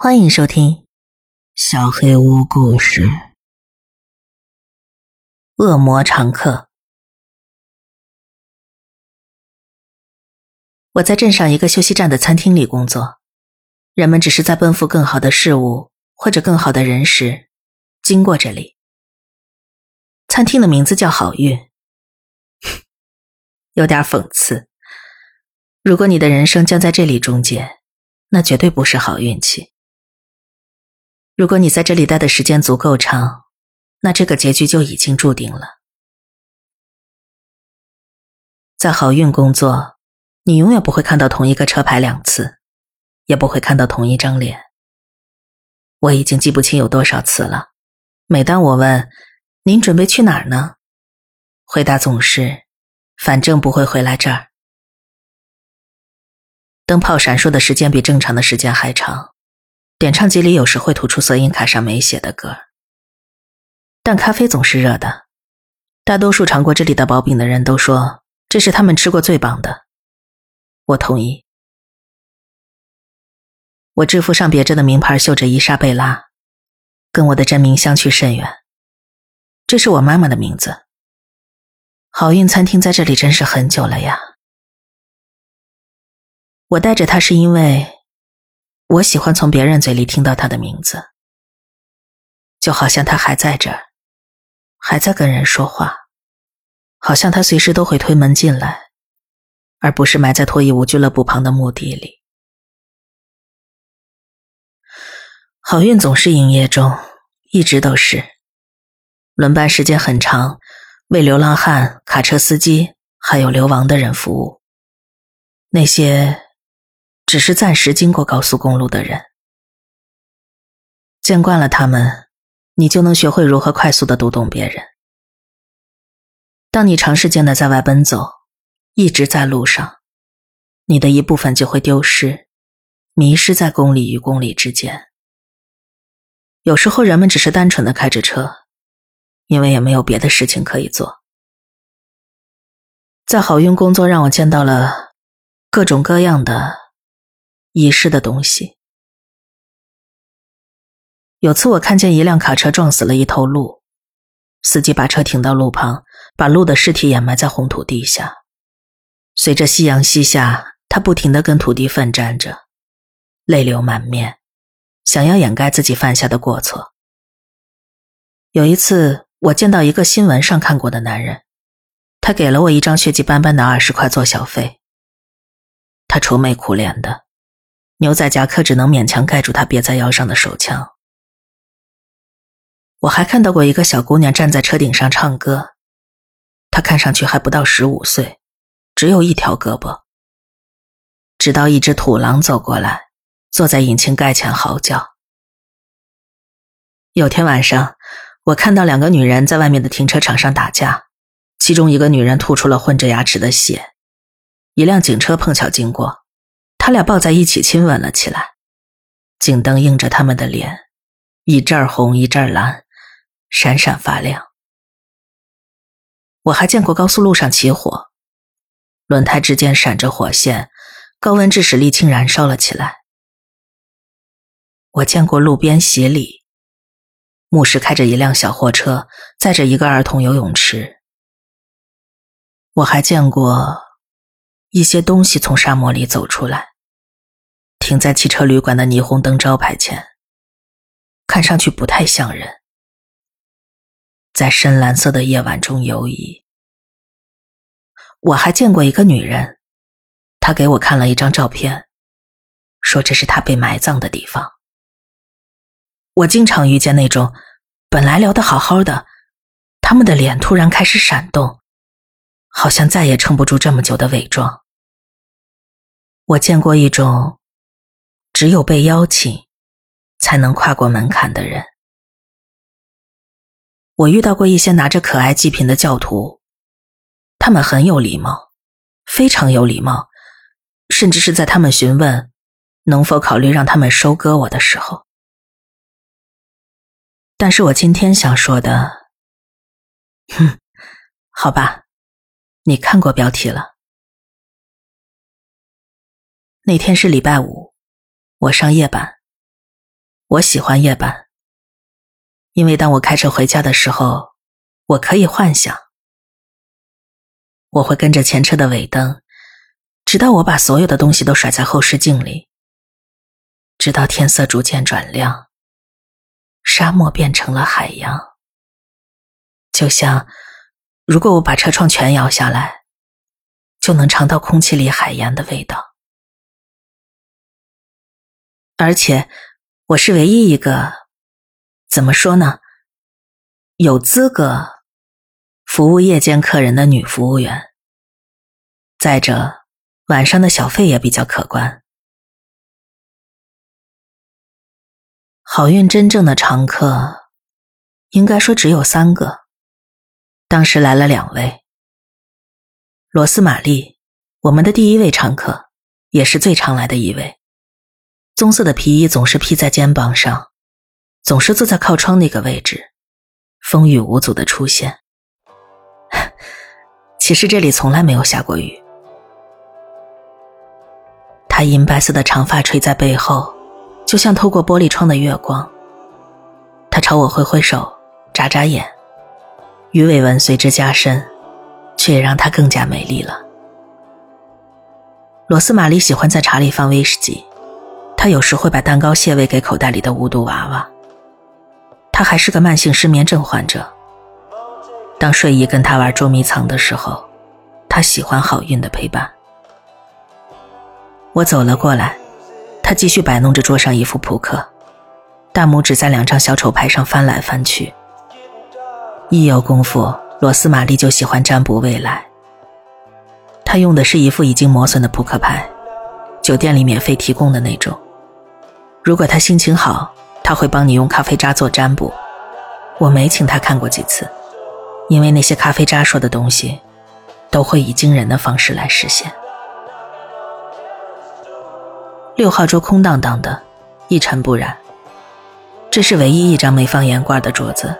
欢迎收听《小黑屋故事》。恶魔常客。我在镇上一个休息站的餐厅里工作，人们只是在奔赴更好的事物或者更好的人时，经过这里。餐厅的名字叫好运，有点讽刺。如果你的人生将在这里终结，那绝对不是好运气。如果你在这里待的时间足够长，那这个结局就已经注定了。在好运工作，你永远不会看到同一个车牌两次，也不会看到同一张脸。我已经记不清有多少次了。每当我问“您准备去哪儿呢”，回答总是“反正不会回来这儿”。灯泡闪烁的时间比正常的时间还长。点唱机里有时会吐出色音卡上没写的歌，但咖啡总是热的。大多数尝过这里的薄饼的人都说这是他们吃过最棒的。我同意。我制服上别着的名牌绣着伊莎贝拉，跟我的真名相去甚远。这是我妈妈的名字。好运餐厅在这里真是很久了呀。我带着它是因为。我喜欢从别人嘴里听到他的名字，就好像他还在这儿，还在跟人说话，好像他随时都会推门进来，而不是埋在脱衣舞俱乐部旁的墓地里。好运总是营业中，一直都是，轮班时间很长，为流浪汉、卡车司机还有流亡的人服务，那些。只是暂时经过高速公路的人，见惯了他们，你就能学会如何快速的读懂别人。当你长时间的在外奔走，一直在路上，你的一部分就会丢失，迷失在公里与公里之间。有时候人们只是单纯的开着车，因为也没有别的事情可以做。在好运工作让我见到了各种各样的。遗失的东西。有次我看见一辆卡车撞死了一头鹿，司机把车停到路旁，把鹿的尸体掩埋在红土地下。随着夕阳西下，他不停的跟土地奋战着，泪流满面，想要掩盖自己犯下的过错。有一次，我见到一个新闻上看过的男人，他给了我一张血迹斑斑的二十块做小费。他愁眉苦脸的。牛仔夹克只能勉强盖住他别在腰上的手枪。我还看到过一个小姑娘站在车顶上唱歌，她看上去还不到十五岁，只有一条胳膊。直到一只土狼走过来，坐在引擎盖前嚎叫。有天晚上，我看到两个女人在外面的停车场上打架，其中一个女人吐出了混着牙齿的血，一辆警车碰巧经过。他俩抱在一起亲吻了起来，警灯映着他们的脸，一阵红一阵蓝，闪闪发亮。我还见过高速路上起火，轮胎之间闪着火线，高温致使沥青燃烧了起来。我见过路边洗礼，牧师开着一辆小货车，载着一个儿童游泳池。我还见过一些东西从沙漠里走出来。停在汽车旅馆的霓虹灯招牌前，看上去不太像人，在深蓝色的夜晚中游移。我还见过一个女人，她给我看了一张照片，说这是她被埋葬的地方。我经常遇见那种本来聊得好好的，他们的脸突然开始闪动，好像再也撑不住这么久的伪装。我见过一种。只有被邀请，才能跨过门槛的人。我遇到过一些拿着可爱祭品的教徒，他们很有礼貌，非常有礼貌，甚至是在他们询问能否考虑让他们收割我的时候。但是我今天想说的，哼，好吧，你看过标题了。那天是礼拜五。我上夜班，我喜欢夜班，因为当我开车回家的时候，我可以幻想，我会跟着前车的尾灯，直到我把所有的东西都甩在后视镜里，直到天色逐渐转亮，沙漠变成了海洋。就像，如果我把车窗全摇下来，就能尝到空气里海盐的味道。而且，我是唯一一个，怎么说呢？有资格服务夜间客人的女服务员。再者，晚上的小费也比较可观。好运真正的常客，应该说只有三个。当时来了两位，罗斯玛丽，我们的第一位常客，也是最常来的一位。棕色的皮衣总是披在肩膀上，总是坐在靠窗那个位置，风雨无阻的出现。其实这里从来没有下过雨。他银白色的长发垂在背后，就像透过玻璃窗的月光。他朝我挥挥手，眨眨眼，鱼尾纹随之加深，却也让她更加美丽了。罗斯玛丽喜欢在茶里放威士忌。他有时会把蛋糕卸喂给口袋里的无毒娃娃。他还是个慢性失眠症患者。当睡意跟他玩捉迷藏的时候，他喜欢好运的陪伴。我走了过来，他继续摆弄着桌上一副扑克，大拇指在两张小丑牌上翻来翻去。一有功夫，罗斯玛丽就喜欢占卜未来。他用的是一副已经磨损的扑克牌，酒店里免费提供的那种。如果他心情好，他会帮你用咖啡渣做占卜。我没请他看过几次，因为那些咖啡渣说的东西，都会以惊人的方式来实现。六号桌空荡荡的，一尘不染。这是唯一一张没放盐罐的桌子，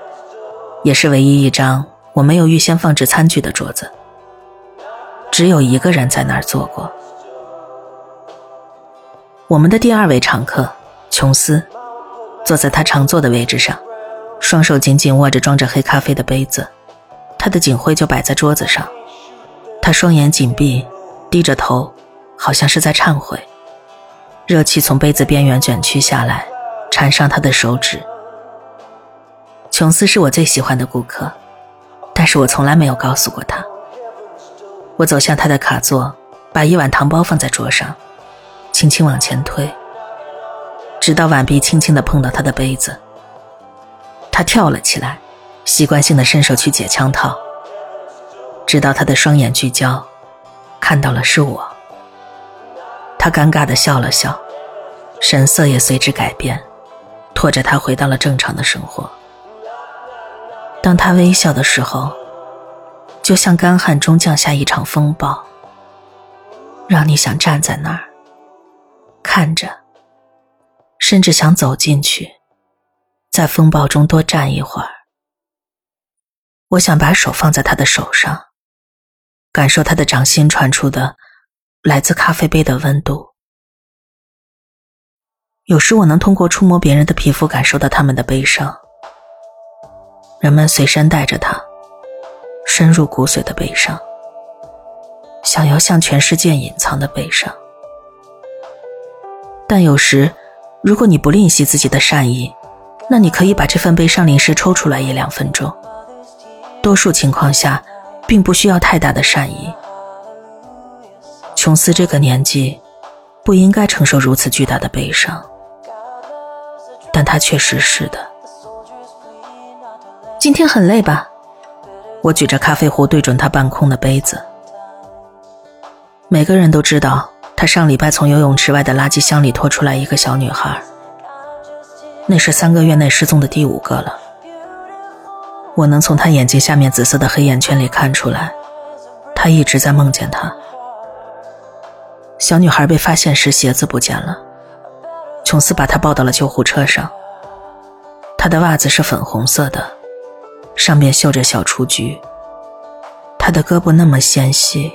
也是唯一一张我没有预先放置餐具的桌子。只有一个人在那儿坐过，我们的第二位常客。琼斯坐在他常坐的位置上，双手紧紧握着装着黑咖啡的杯子，他的警徽就摆在桌子上。他双眼紧闭，低着头，好像是在忏悔。热气从杯子边缘卷曲下来，缠上他的手指。琼斯是我最喜欢的顾客，但是我从来没有告诉过他。我走向他的卡座，把一碗糖包放在桌上，轻轻往前推。直到碗壁轻轻地碰到他的杯子，他跳了起来，习惯性的伸手去解枪套。直到他的双眼聚焦，看到了是我。他尴尬的笑了笑，神色也随之改变，拖着他回到了正常的生活。当他微笑的时候，就像干旱中降下一场风暴，让你想站在那儿，看着。甚至想走进去，在风暴中多站一会儿。我想把手放在他的手上，感受他的掌心传出的来自咖啡杯的温度。有时我能通过触摸别人的皮肤感受到他们的悲伤。人们随身带着它，深入骨髓的悲伤，想要向全世界隐藏的悲伤。但有时。如果你不吝惜自己的善意，那你可以把这份悲伤临时抽出来一两分钟。多数情况下，并不需要太大的善意。琼斯这个年纪，不应该承受如此巨大的悲伤，但他确实是的。今天很累吧？我举着咖啡壶对准他半空的杯子。每个人都知道。他上礼拜从游泳池外的垃圾箱里拖出来一个小女孩，那是三个月内失踪的第五个了。我能从他眼睛下面紫色的黑眼圈里看出来，他一直在梦见她。小女孩被发现时鞋子不见了，琼斯把她抱到了救护车上。她的袜子是粉红色的，上面绣着小雏菊。她的胳膊那么纤细，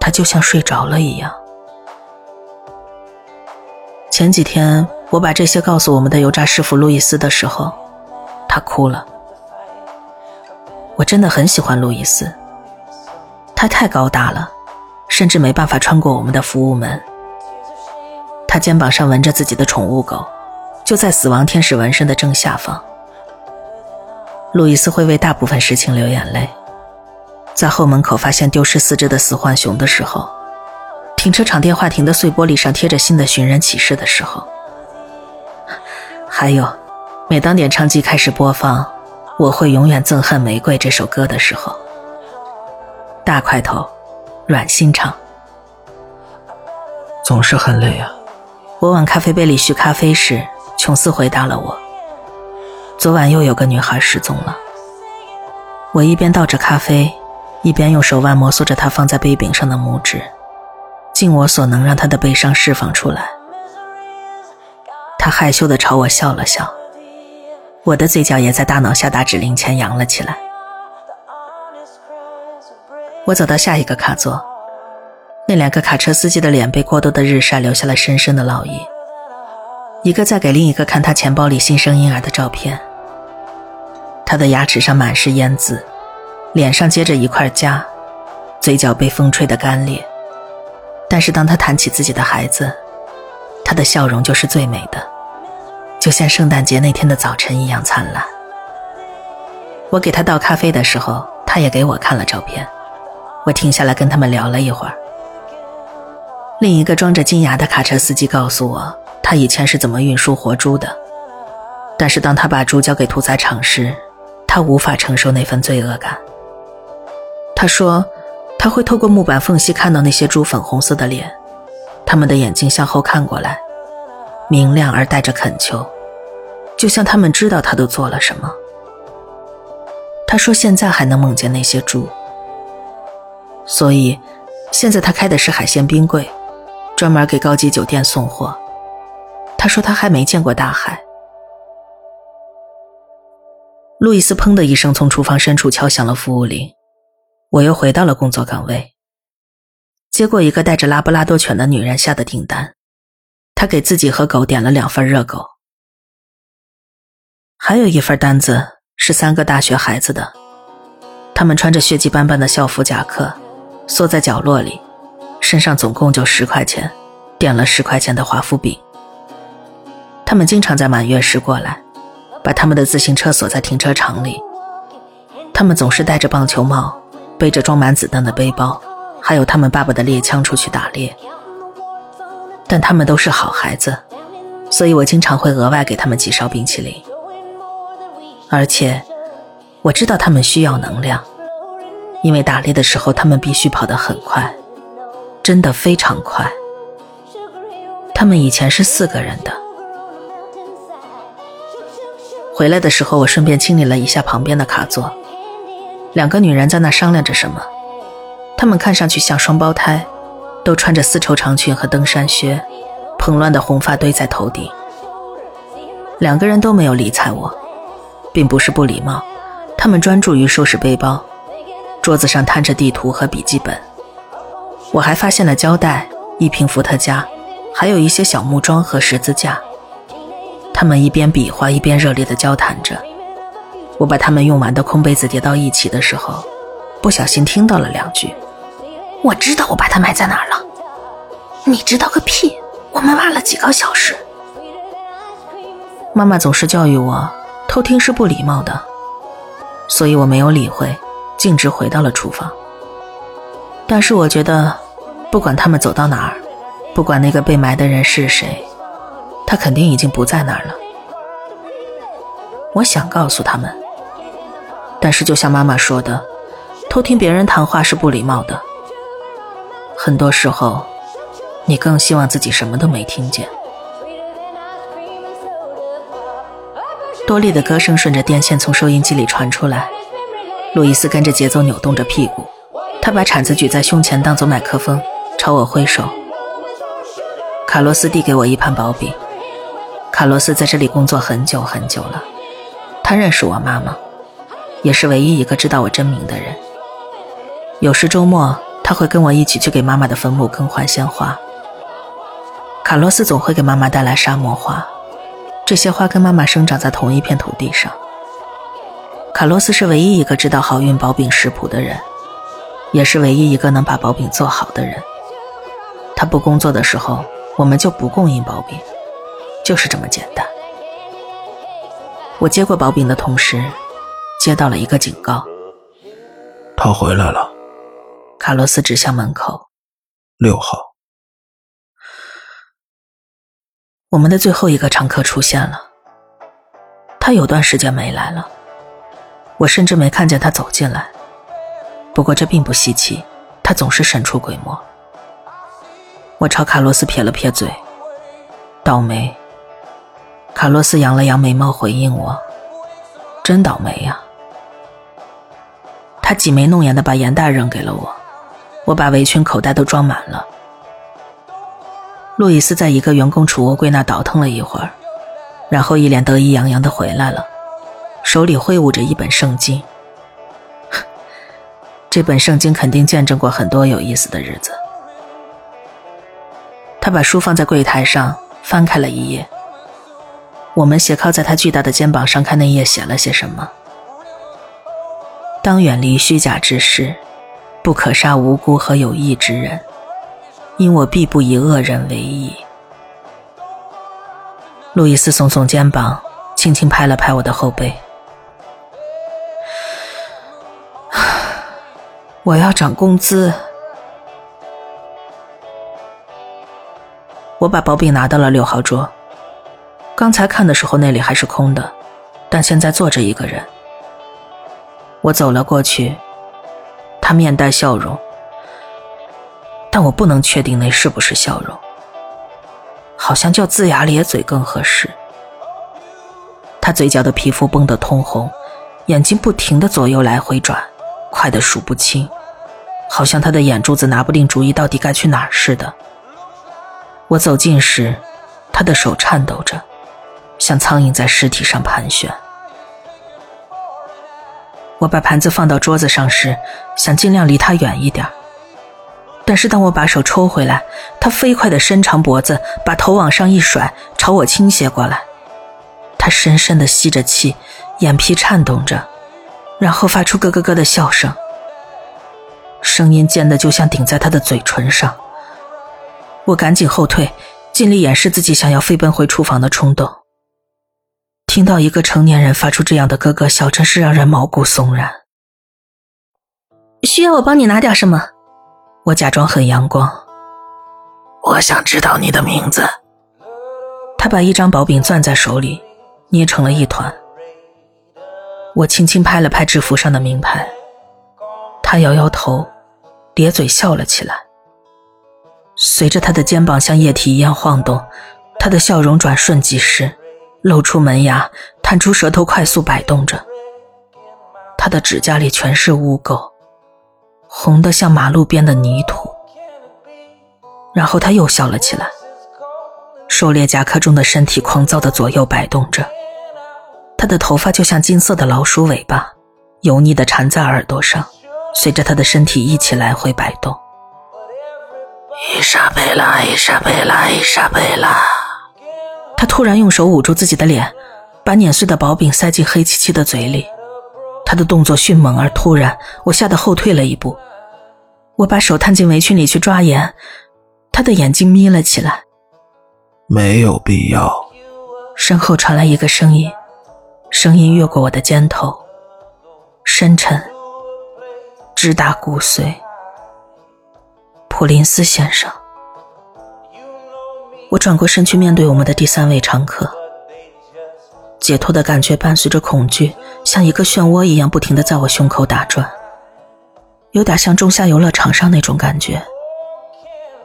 她就像睡着了一样。前几天我把这些告诉我们的油炸师傅路易斯的时候，他哭了。我真的很喜欢路易斯，他太高大了，甚至没办法穿过我们的服务门。他肩膀上纹着自己的宠物狗，就在死亡天使纹身的正下方。路易斯会为大部分事情流眼泪，在后门口发现丢失四肢的死浣熊的时候，停车场电话亭的碎玻璃上贴着新的寻人启事的时候，还有，每当点唱机开始播放《我会永远憎恨玫瑰》这首歌的时候，大块头，软心肠，总是很累啊。我往咖啡杯里续咖啡时，琼斯回答了我：“昨晚又有个女孩失踪了。”我一边倒着咖啡，一边用手腕摩挲着她放在杯柄上的拇指，尽我所能让他的悲伤释放出来。他害羞地朝我笑了笑，我的嘴角也在大脑下达指令前扬了起来。我走到下一个卡座。那两个卡车司机的脸被过多的日晒留下了深深的烙印。一个在给另一个看他钱包里新生婴儿的照片。他的牙齿上满是烟渍，脸上结着一块痂，嘴角被风吹得干裂。但是当他谈起自己的孩子，他的笑容就是最美的，就像圣诞节那天的早晨一样灿烂。我给他倒咖啡的时候，他也给我看了照片。我停下来跟他们聊了一会儿。另一个装着金牙的卡车司机告诉我，他以前是怎么运输活猪的。但是当他把猪交给屠宰场时，他无法承受那份罪恶感。他说，他会透过木板缝隙看到那些猪粉红色的脸，他们的眼睛向后看过来，明亮而带着恳求，就像他们知道他都做了什么。他说，现在还能梦见那些猪。所以，现在他开的是海鲜冰柜。专门给高级酒店送货。他说他还没见过大海。路易斯砰的一声从厨房深处敲响了服务铃，我又回到了工作岗位，接过一个带着拉布拉多犬的女人下的订单。她给自己和狗点了两份热狗，还有一份单子是三个大学孩子的，他们穿着血迹斑斑的校服夹克，缩在角落里。身上总共就十块钱，点了十块钱的华夫饼。他们经常在满月时过来，把他们的自行车锁在停车场里。他们总是戴着棒球帽，背着装满子弹的背包，还有他们爸爸的猎枪出去打猎。但他们都是好孩子，所以我经常会额外给他们几勺冰淇淋。而且，我知道他们需要能量，因为打猎的时候他们必须跑得很快。真的非常快。他们以前是四个人的。回来的时候，我顺便清理了一下旁边的卡座，两个女人在那商量着什么。她们看上去像双胞胎，都穿着丝绸长裙和登山靴，蓬乱的红发堆在头顶。两个人都没有理睬我，并不是不礼貌，他们专注于收拾背包，桌子上摊着地图和笔记本。我还发现了胶带、一瓶伏特加，还有一些小木桩和十字架。他们一边比划，一边热烈地交谈着。我把他们用完的空杯子叠到一起的时候，不小心听到了两句：“我知道我把它埋在哪儿了。”“你知道个屁！我们挖了几个小时。”妈妈总是教育我，偷听是不礼貌的，所以我没有理会，径直回到了厨房。但是我觉得，不管他们走到哪儿，不管那个被埋的人是谁，他肯定已经不在那儿了。我想告诉他们，但是就像妈妈说的，偷听别人谈话是不礼貌的。很多时候，你更希望自己什么都没听见。多莉的歌声顺着电线从收音机里传出来，路易斯跟着节奏扭动着屁股。他把铲子举在胸前当做麦克风，朝我挥手。卡洛斯递给我一盘薄饼。卡洛斯在这里工作很久很久了，他认识我妈妈，也是唯一一个知道我真名的人。有时周末他会跟我一起去给妈妈的坟墓更换鲜花。卡洛斯总会给妈妈带来沙漠花，这些花跟妈妈生长在同一片土地上。卡洛斯是唯一一个知道好运薄饼食谱的人，也是唯一一个能把薄饼做好的人。他不工作的时候，我们就不供应薄饼，就是这么简单。我接过薄饼的同时，接到了一个警告：他回来了。卡洛斯指向门口，六号。我们的最后一个常客出现了，他有段时间没来了，我甚至没看见他走进来。不过这并不稀奇，他总是神出鬼没。我朝卡洛斯撇了撇嘴，倒霉。卡洛斯扬了扬眉毛回应我：“真倒霉呀。”他挤眉弄眼的把盐袋扔给了我，我把围裙口袋都装满了。路易斯在一个员工储物柜那倒腾了一会儿，然后一脸得意洋洋的回来了，手里挥舞着一本圣经。这本圣经肯定见证过很多有意思的日子。他把书放在柜台上，翻开了一页。我们斜靠在他巨大的肩膀上，看那页写了些什么：当远离虚假之事，不可杀无辜和有义之人。因我必不以恶人为义。路易斯耸耸肩膀，轻轻拍了拍我的后背。我要涨工资。我把薄饼拿到了六号桌。刚才看的时候那里还是空的，但现在坐着一个人。我走了过去，他面带笑容。但我不能确定那是不是笑容，好像叫龇牙咧嘴更合适。他嘴角的皮肤绷得通红，眼睛不停的左右来回转，快得数不清，好像他的眼珠子拿不定主意到底该去哪儿似的。我走近时，他的手颤抖着，像苍蝇在尸体上盘旋。我把盘子放到桌子上时，想尽量离他远一点。但是当我把手抽回来，他飞快地伸长脖子，把头往上一甩，朝我倾斜过来。他深深地吸着气，眼皮颤动着，然后发出咯咯咯的笑声，声音尖的就像顶在他的嘴唇上。我赶紧后退，尽力掩饰自己想要飞奔回厨房的冲动。听到一个成年人发出这样的咯咯笑，真是让人毛骨悚然。需要我帮你拿点什么？我假装很阳光。我想知道你的名字。他把一张薄饼攥在手里，捏成了一团。我轻轻拍了拍制服上的名牌，他摇摇头，咧嘴笑了起来。随着他的肩膀像液体一样晃动，他的笑容转瞬即逝，露出门牙，探出舌头，快速摆动着。他的指甲里全是污垢。红的像马路边的泥土，然后他又笑了起来，狩猎夹克中的身体狂躁的左右摆动着，他的头发就像金色的老鼠尾巴，油腻的缠在耳朵上，随着他的身体一起来回摆动。伊莎贝拉，伊莎贝拉，伊莎贝拉。他突然用手捂住自己的脸，把碾碎的薄饼塞进黑漆漆的嘴里。他的动作迅猛而突然，我吓得后退了一步。我把手探进围裙里去抓眼，他的眼睛眯了起来。没有必要。身后传来一个声音，声音越过我的肩头，深沉，直达骨髓。普林斯先生。我转过身去面对我们的第三位常客。解脱的感觉伴随着恐惧，像一个漩涡一样不停的在我胸口打转，有点像仲夏游乐场上那种感觉。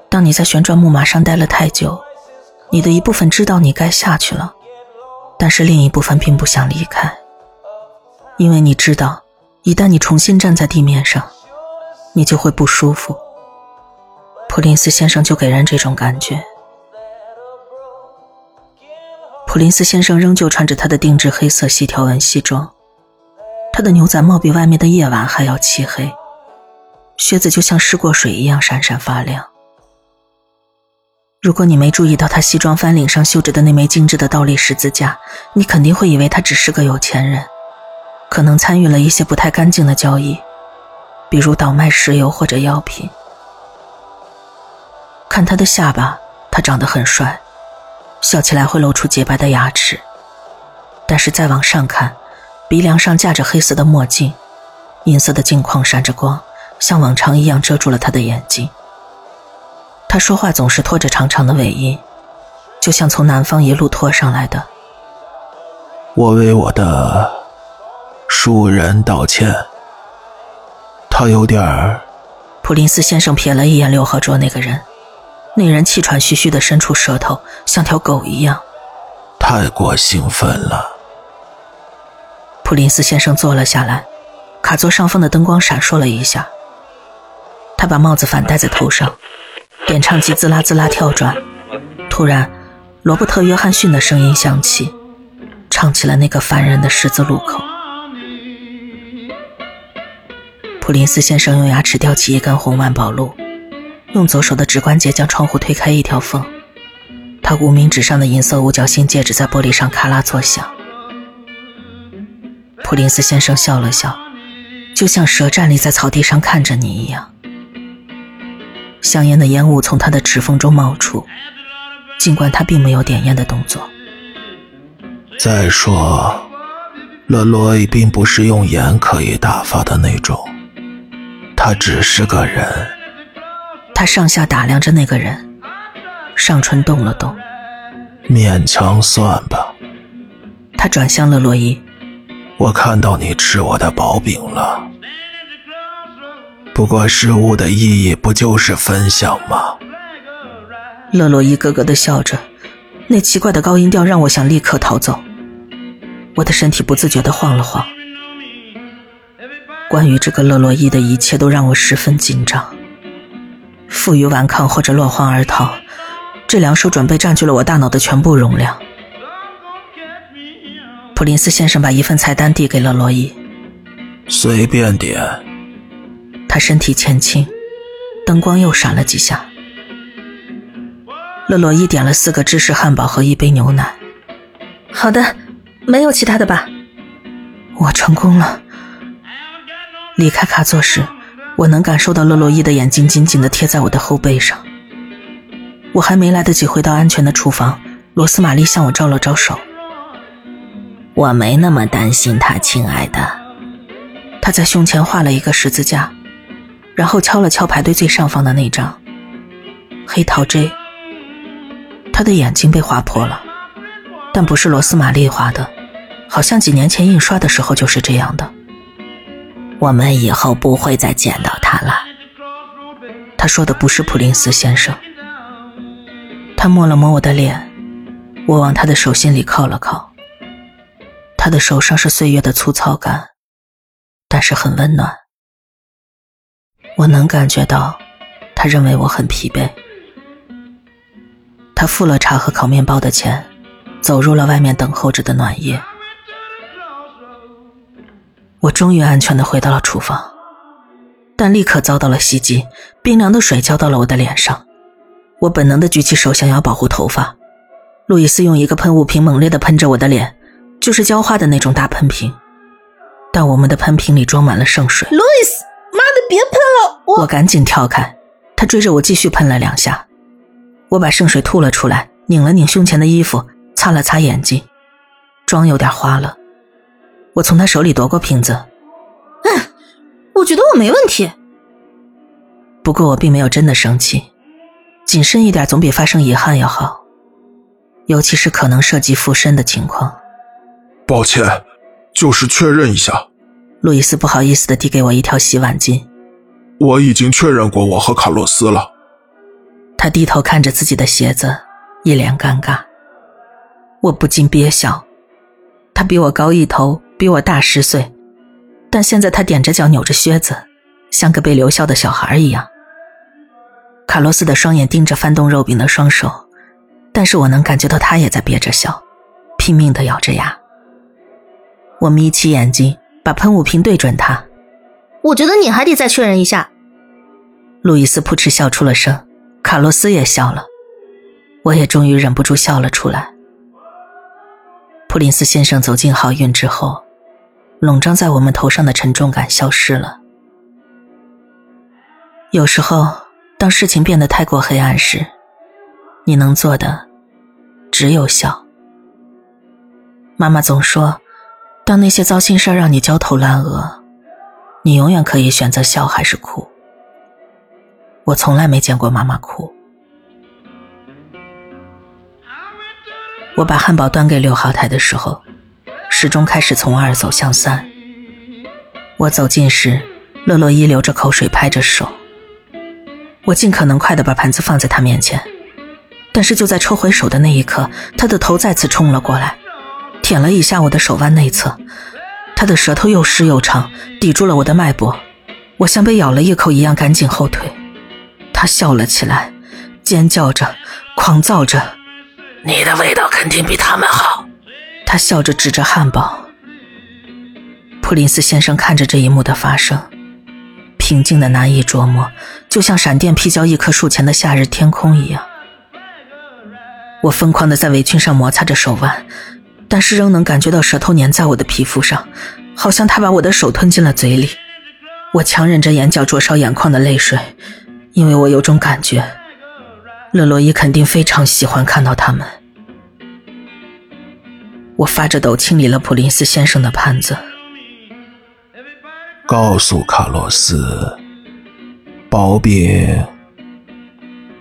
当你在旋转木马上待了太久，你的一部分知道你该下去了，但是另一部分并不想离开，因为你知道，一旦你重新站在地面上，你就会不舒服。普林斯先生就给人这种感觉。普林斯先生仍旧穿着他的定制黑色细条纹西装，他的牛仔帽比外面的夜晚还要漆黑，靴子就像湿过水一样闪闪发亮。如果你没注意到他西装翻领上绣着的那枚精致的倒立十字架，你肯定会以为他只是个有钱人，可能参与了一些不太干净的交易，比如倒卖石油或者药品。看他的下巴，他长得很帅，笑起来会露出洁白的牙齿，但是再往上看，鼻梁上架着黑色的墨镜，银色的镜框闪着光，像往常一样遮住了他的眼睛。他说话总是拖着长长的尾音，就像从南方一路拖上来的。我为我的熟人道歉。他有点儿。普林斯先生瞥了一眼六号桌那个人，那人气喘吁吁的伸出舌头，像条狗一样。太过兴奋了。普林斯先生坐了下来，卡座上方的灯光闪烁了一下。他把帽子反戴在头上。点唱机滋啦滋啦跳转，突然，罗伯特·约翰逊的声音响起，唱起了那个烦人的十字路口。普林斯先生用牙齿叼起一根红万宝路，用左手的指关节将窗户推开一条缝。他无名指上的银色五角星戒指在玻璃上咔啦作响。普林斯先生笑了笑，就像蛇站立在草地上看着你一样。香烟的烟雾从他的指缝中冒出，尽管他并没有点烟的动作。再说，勒洛伊并不是用盐可以打发的那种，他只是个人。他上下打量着那个人，上唇动了动，勉强算吧。他转向了洛伊：“我看到你吃我的薄饼了。”不过，事物的意义不就是分享吗？勒洛伊咯咯的笑着，那奇怪的高音调让我想立刻逃走。我的身体不自觉的晃了晃。关于这个勒洛伊的一切都让我十分紧张。负隅顽抗或者落荒而逃，这两手准备占据了我大脑的全部容量。普林斯先生把一份菜单递给了罗伊，随便点。他身体前倾，灯光又闪了几下。乐洛伊点了四个芝士汉堡和一杯牛奶。好的，没有其他的吧？我成功了。离开卡座时，我能感受到洛洛伊的眼睛紧紧的贴在我的后背上。我还没来得及回到安全的厨房，罗斯玛丽向我招了招手。我没那么担心他，亲爱的。他在胸前画了一个十字架。然后敲了敲排队最上方的那张黑桃 J，他的眼睛被划破了，但不是罗斯玛丽画的，好像几年前印刷的时候就是这样的。我们以后不会再见到他了。他说的不是普林斯先生。他摸了摸我的脸，我往他的手心里靠了靠。他的手上是岁月的粗糙感，但是很温暖。我能感觉到，他认为我很疲惫。他付了茶和烤面包的钱，走入了外面等候着的暖夜。我终于安全的回到了厨房，但立刻遭到了袭击，冰凉的水浇到了我的脸上。我本能的举起手想要保护头发，路易斯用一个喷雾瓶猛烈的喷着我的脸，就是浇花的那种大喷瓶，但我们的喷瓶里装满了圣水。路易斯。妈的，别喷了！我我赶紧跳开，他追着我继续喷了两下。我把圣水吐了出来，拧了拧胸前的衣服，擦了擦眼睛，妆有点花了。我从他手里夺过瓶子，嗯，我觉得我没问题。不过我并没有真的生气，谨慎一点总比发生遗憾要好，尤其是可能涉及附身的情况。抱歉，就是确认一下。路易斯不好意思的递给我一条洗碗巾。我已经确认过我和卡洛斯了。他低头看着自己的鞋子，一脸尴尬。我不禁憋笑。他比我高一头，比我大十岁，但现在他踮着脚，扭着靴子，像个被留校的小孩一样。卡洛斯的双眼盯着翻动肉饼的双手，但是我能感觉到他也在憋着笑，拼命的咬着牙。我眯起眼睛。把喷雾瓶对准他，我觉得你还得再确认一下。路易斯扑哧笑出了声，卡洛斯也笑了。我也终于忍不住笑了出来。普林斯先生走进好运之后，笼罩在我们头上的沉重感消失了。有时候，当事情变得太过黑暗时，你能做的只有笑。妈妈总说，当那些糟心事让你焦头烂额，你永远可以选择笑还是哭。我从来没见过妈妈哭。我把汉堡端给六号台的时候，始终开始从二走向三。我走近时，乐洛伊流着口水，拍着手。我尽可能快的把盘子放在他面前，但是就在抽回手的那一刻，他的头再次冲了过来，舔了一下我的手腕内侧。他的舌头又湿又长，抵住了我的脉搏。我像被咬了一口一样，赶紧后退。他笑了起来，尖叫着，狂躁着。你的味道肯定比他们好。他笑着指着汉堡。普林斯先生看着这一幕的发生，平静的难以捉摸，就像闪电劈焦一棵树前的夏日天空一样。我疯狂的在围裙上摩擦着手腕，但是仍能感觉到舌头粘在我的皮肤上，好像他把我的手吞进了嘴里。我强忍着眼角灼烧眼眶的泪水，因为我有种感觉。勒洛伊肯定非常喜欢看到他们。我发着抖清理了普林斯先生的盘子，告诉卡洛斯，包庇，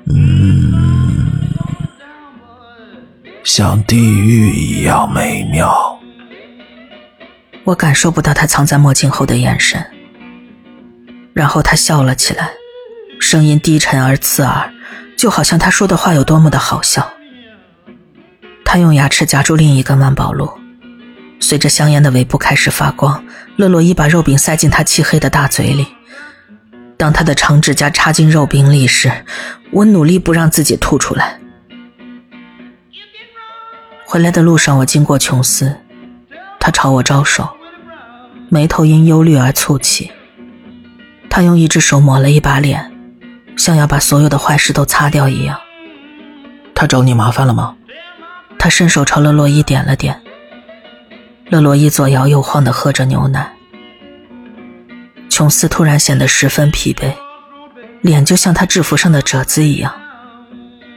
嗯，像地狱一样美妙。我感受不到他藏在墨镜后的眼神，然后他笑了起来，声音低沉而刺耳。就好像他说的话有多么的好笑。他用牙齿夹住另一根万宝路，随着香烟的尾部开始发光，勒洛伊把肉饼塞进他漆黑的大嘴里。当他的长指甲插进肉饼里时，我努力不让自己吐出来。回来的路上，我经过琼斯，他朝我招手，眉头因忧虑而蹙起。他用一只手抹了一把脸。像要把所有的坏事都擦掉一样。他找你麻烦了吗？他伸手朝勒洛伊点了点。勒洛伊左摇右晃地喝着牛奶。琼斯突然显得十分疲惫，脸就像他制服上的褶子一样，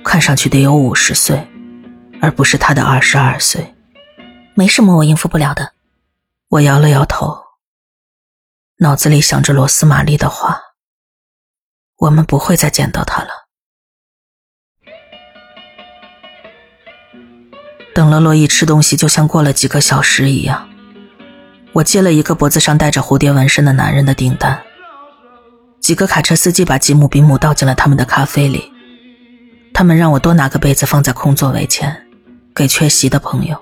看上去得有五十岁，而不是他的二十二岁。没什么我应付不了的。我摇了摇头，脑子里想着罗斯玛丽的话。我们不会再见到他了。等了洛伊吃东西，就像过了几个小时一样。我接了一个脖子上带着蝴蝶纹身的男人的订单。几个卡车司机把吉姆比姆倒进了他们的咖啡里。他们让我多拿个杯子放在空座位前，给缺席的朋友。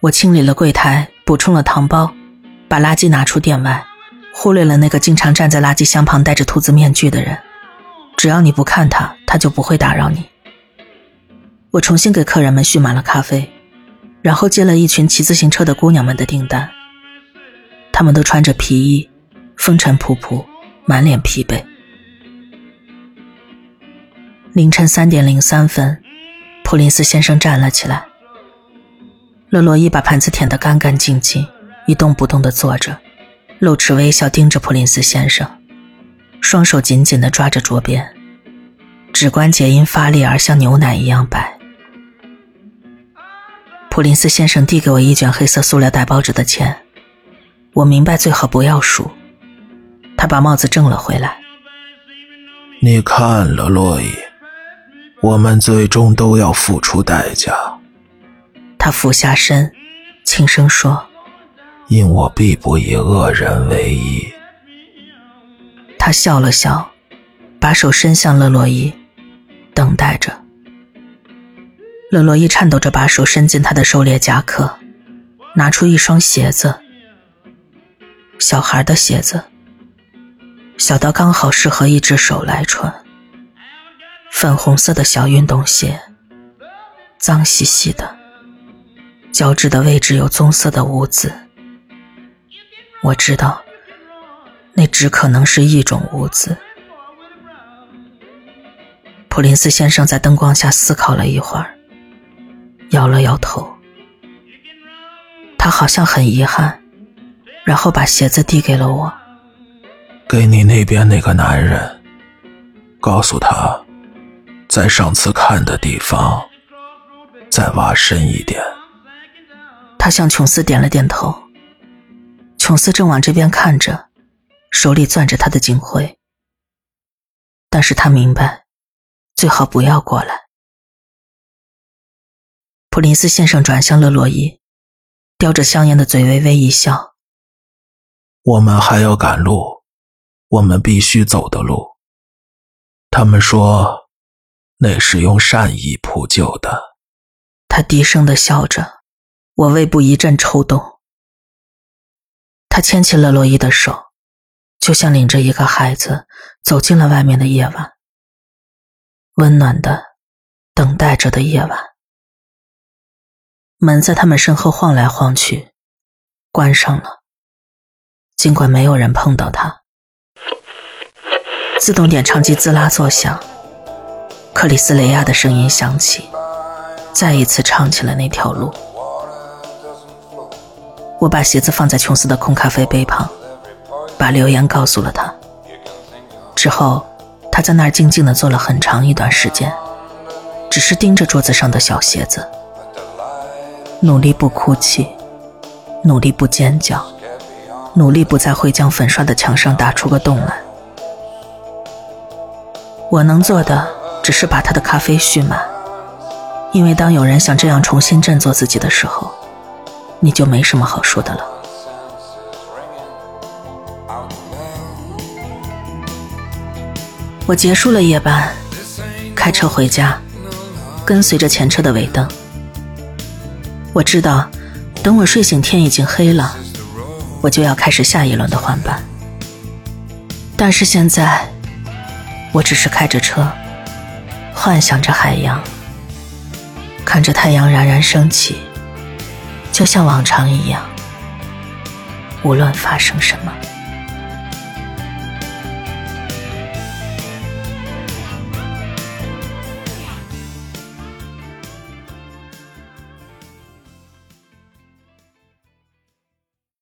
我清理了柜台，补充了糖包，把垃圾拿出店外。忽略了那个经常站在垃圾箱旁戴着兔子面具的人，只要你不看他，他就不会打扰你。我重新给客人们续满了咖啡，然后接了一群骑自行车的姑娘们的订单。她们都穿着皮衣，风尘仆仆，满脸疲惫。凌晨三点零三分，普林斯先生站了起来。勒洛伊把盘子舔得干干净净，一动不动地坐着。露齿微笑，盯着普林斯先生，双手紧紧地抓着桌边，指关节因发力而像牛奶一样白。普林斯先生递给我一卷黑色塑料袋包着的钱，我明白最好不要数。他把帽子挣了回来。你看了，洛伊，我们最终都要付出代价。他俯下身，轻声说。因我必不以恶人为义。他笑了笑，把手伸向勒洛伊，等待着。勒洛伊颤抖着把手伸进他的狩猎夹克，拿出一双鞋子，小孩的鞋子，小到刚好适合一只手来穿。粉红色的小运动鞋，脏兮兮的，脚趾的位置有棕色的污渍。我知道，那只可能是一种污渍。普林斯先生在灯光下思考了一会儿，摇了摇头。他好像很遗憾，然后把鞋子递给了我。给你那边那个男人，告诉他，在上次看的地方再挖深一点。他向琼斯点了点头。琼斯正往这边看着，手里攥着他的警徽。但是他明白，最好不要过来。普林斯先生转向了洛伊。叼着香烟的嘴微微一笑。我们还要赶路，我们必须走的路。他们说，那是用善意铺就的。他低声的笑着，我胃部一阵抽动。他牵起了洛伊的手，就像领着一个孩子走进了外面的夜晚，温暖的，等待着的夜晚。门在他们身后晃来晃去，关上了。尽管没有人碰到它，自动点唱机滋啦作响，克里斯雷亚的声音响起，再一次唱起了那条路。我把鞋子放在琼斯的空咖啡杯旁，把留言告诉了他。之后，他在那儿静静的坐了很长一段时间，只是盯着桌子上的小鞋子。努力不哭泣，努力不尖叫，努力不在会将粉刷的墙上打出个洞来。我能做的只是把他的咖啡续满，因为当有人想这样重新振作自己的时候，你就没什么好说的了。我结束了夜班，开车回家，跟随着前车的尾灯。我知道，等我睡醒，天已经黑了，我就要开始下一轮的换班。但是现在，我只是开着车，幻想着海洋，看着太阳冉冉升起，就像往常一样，无论发生什么。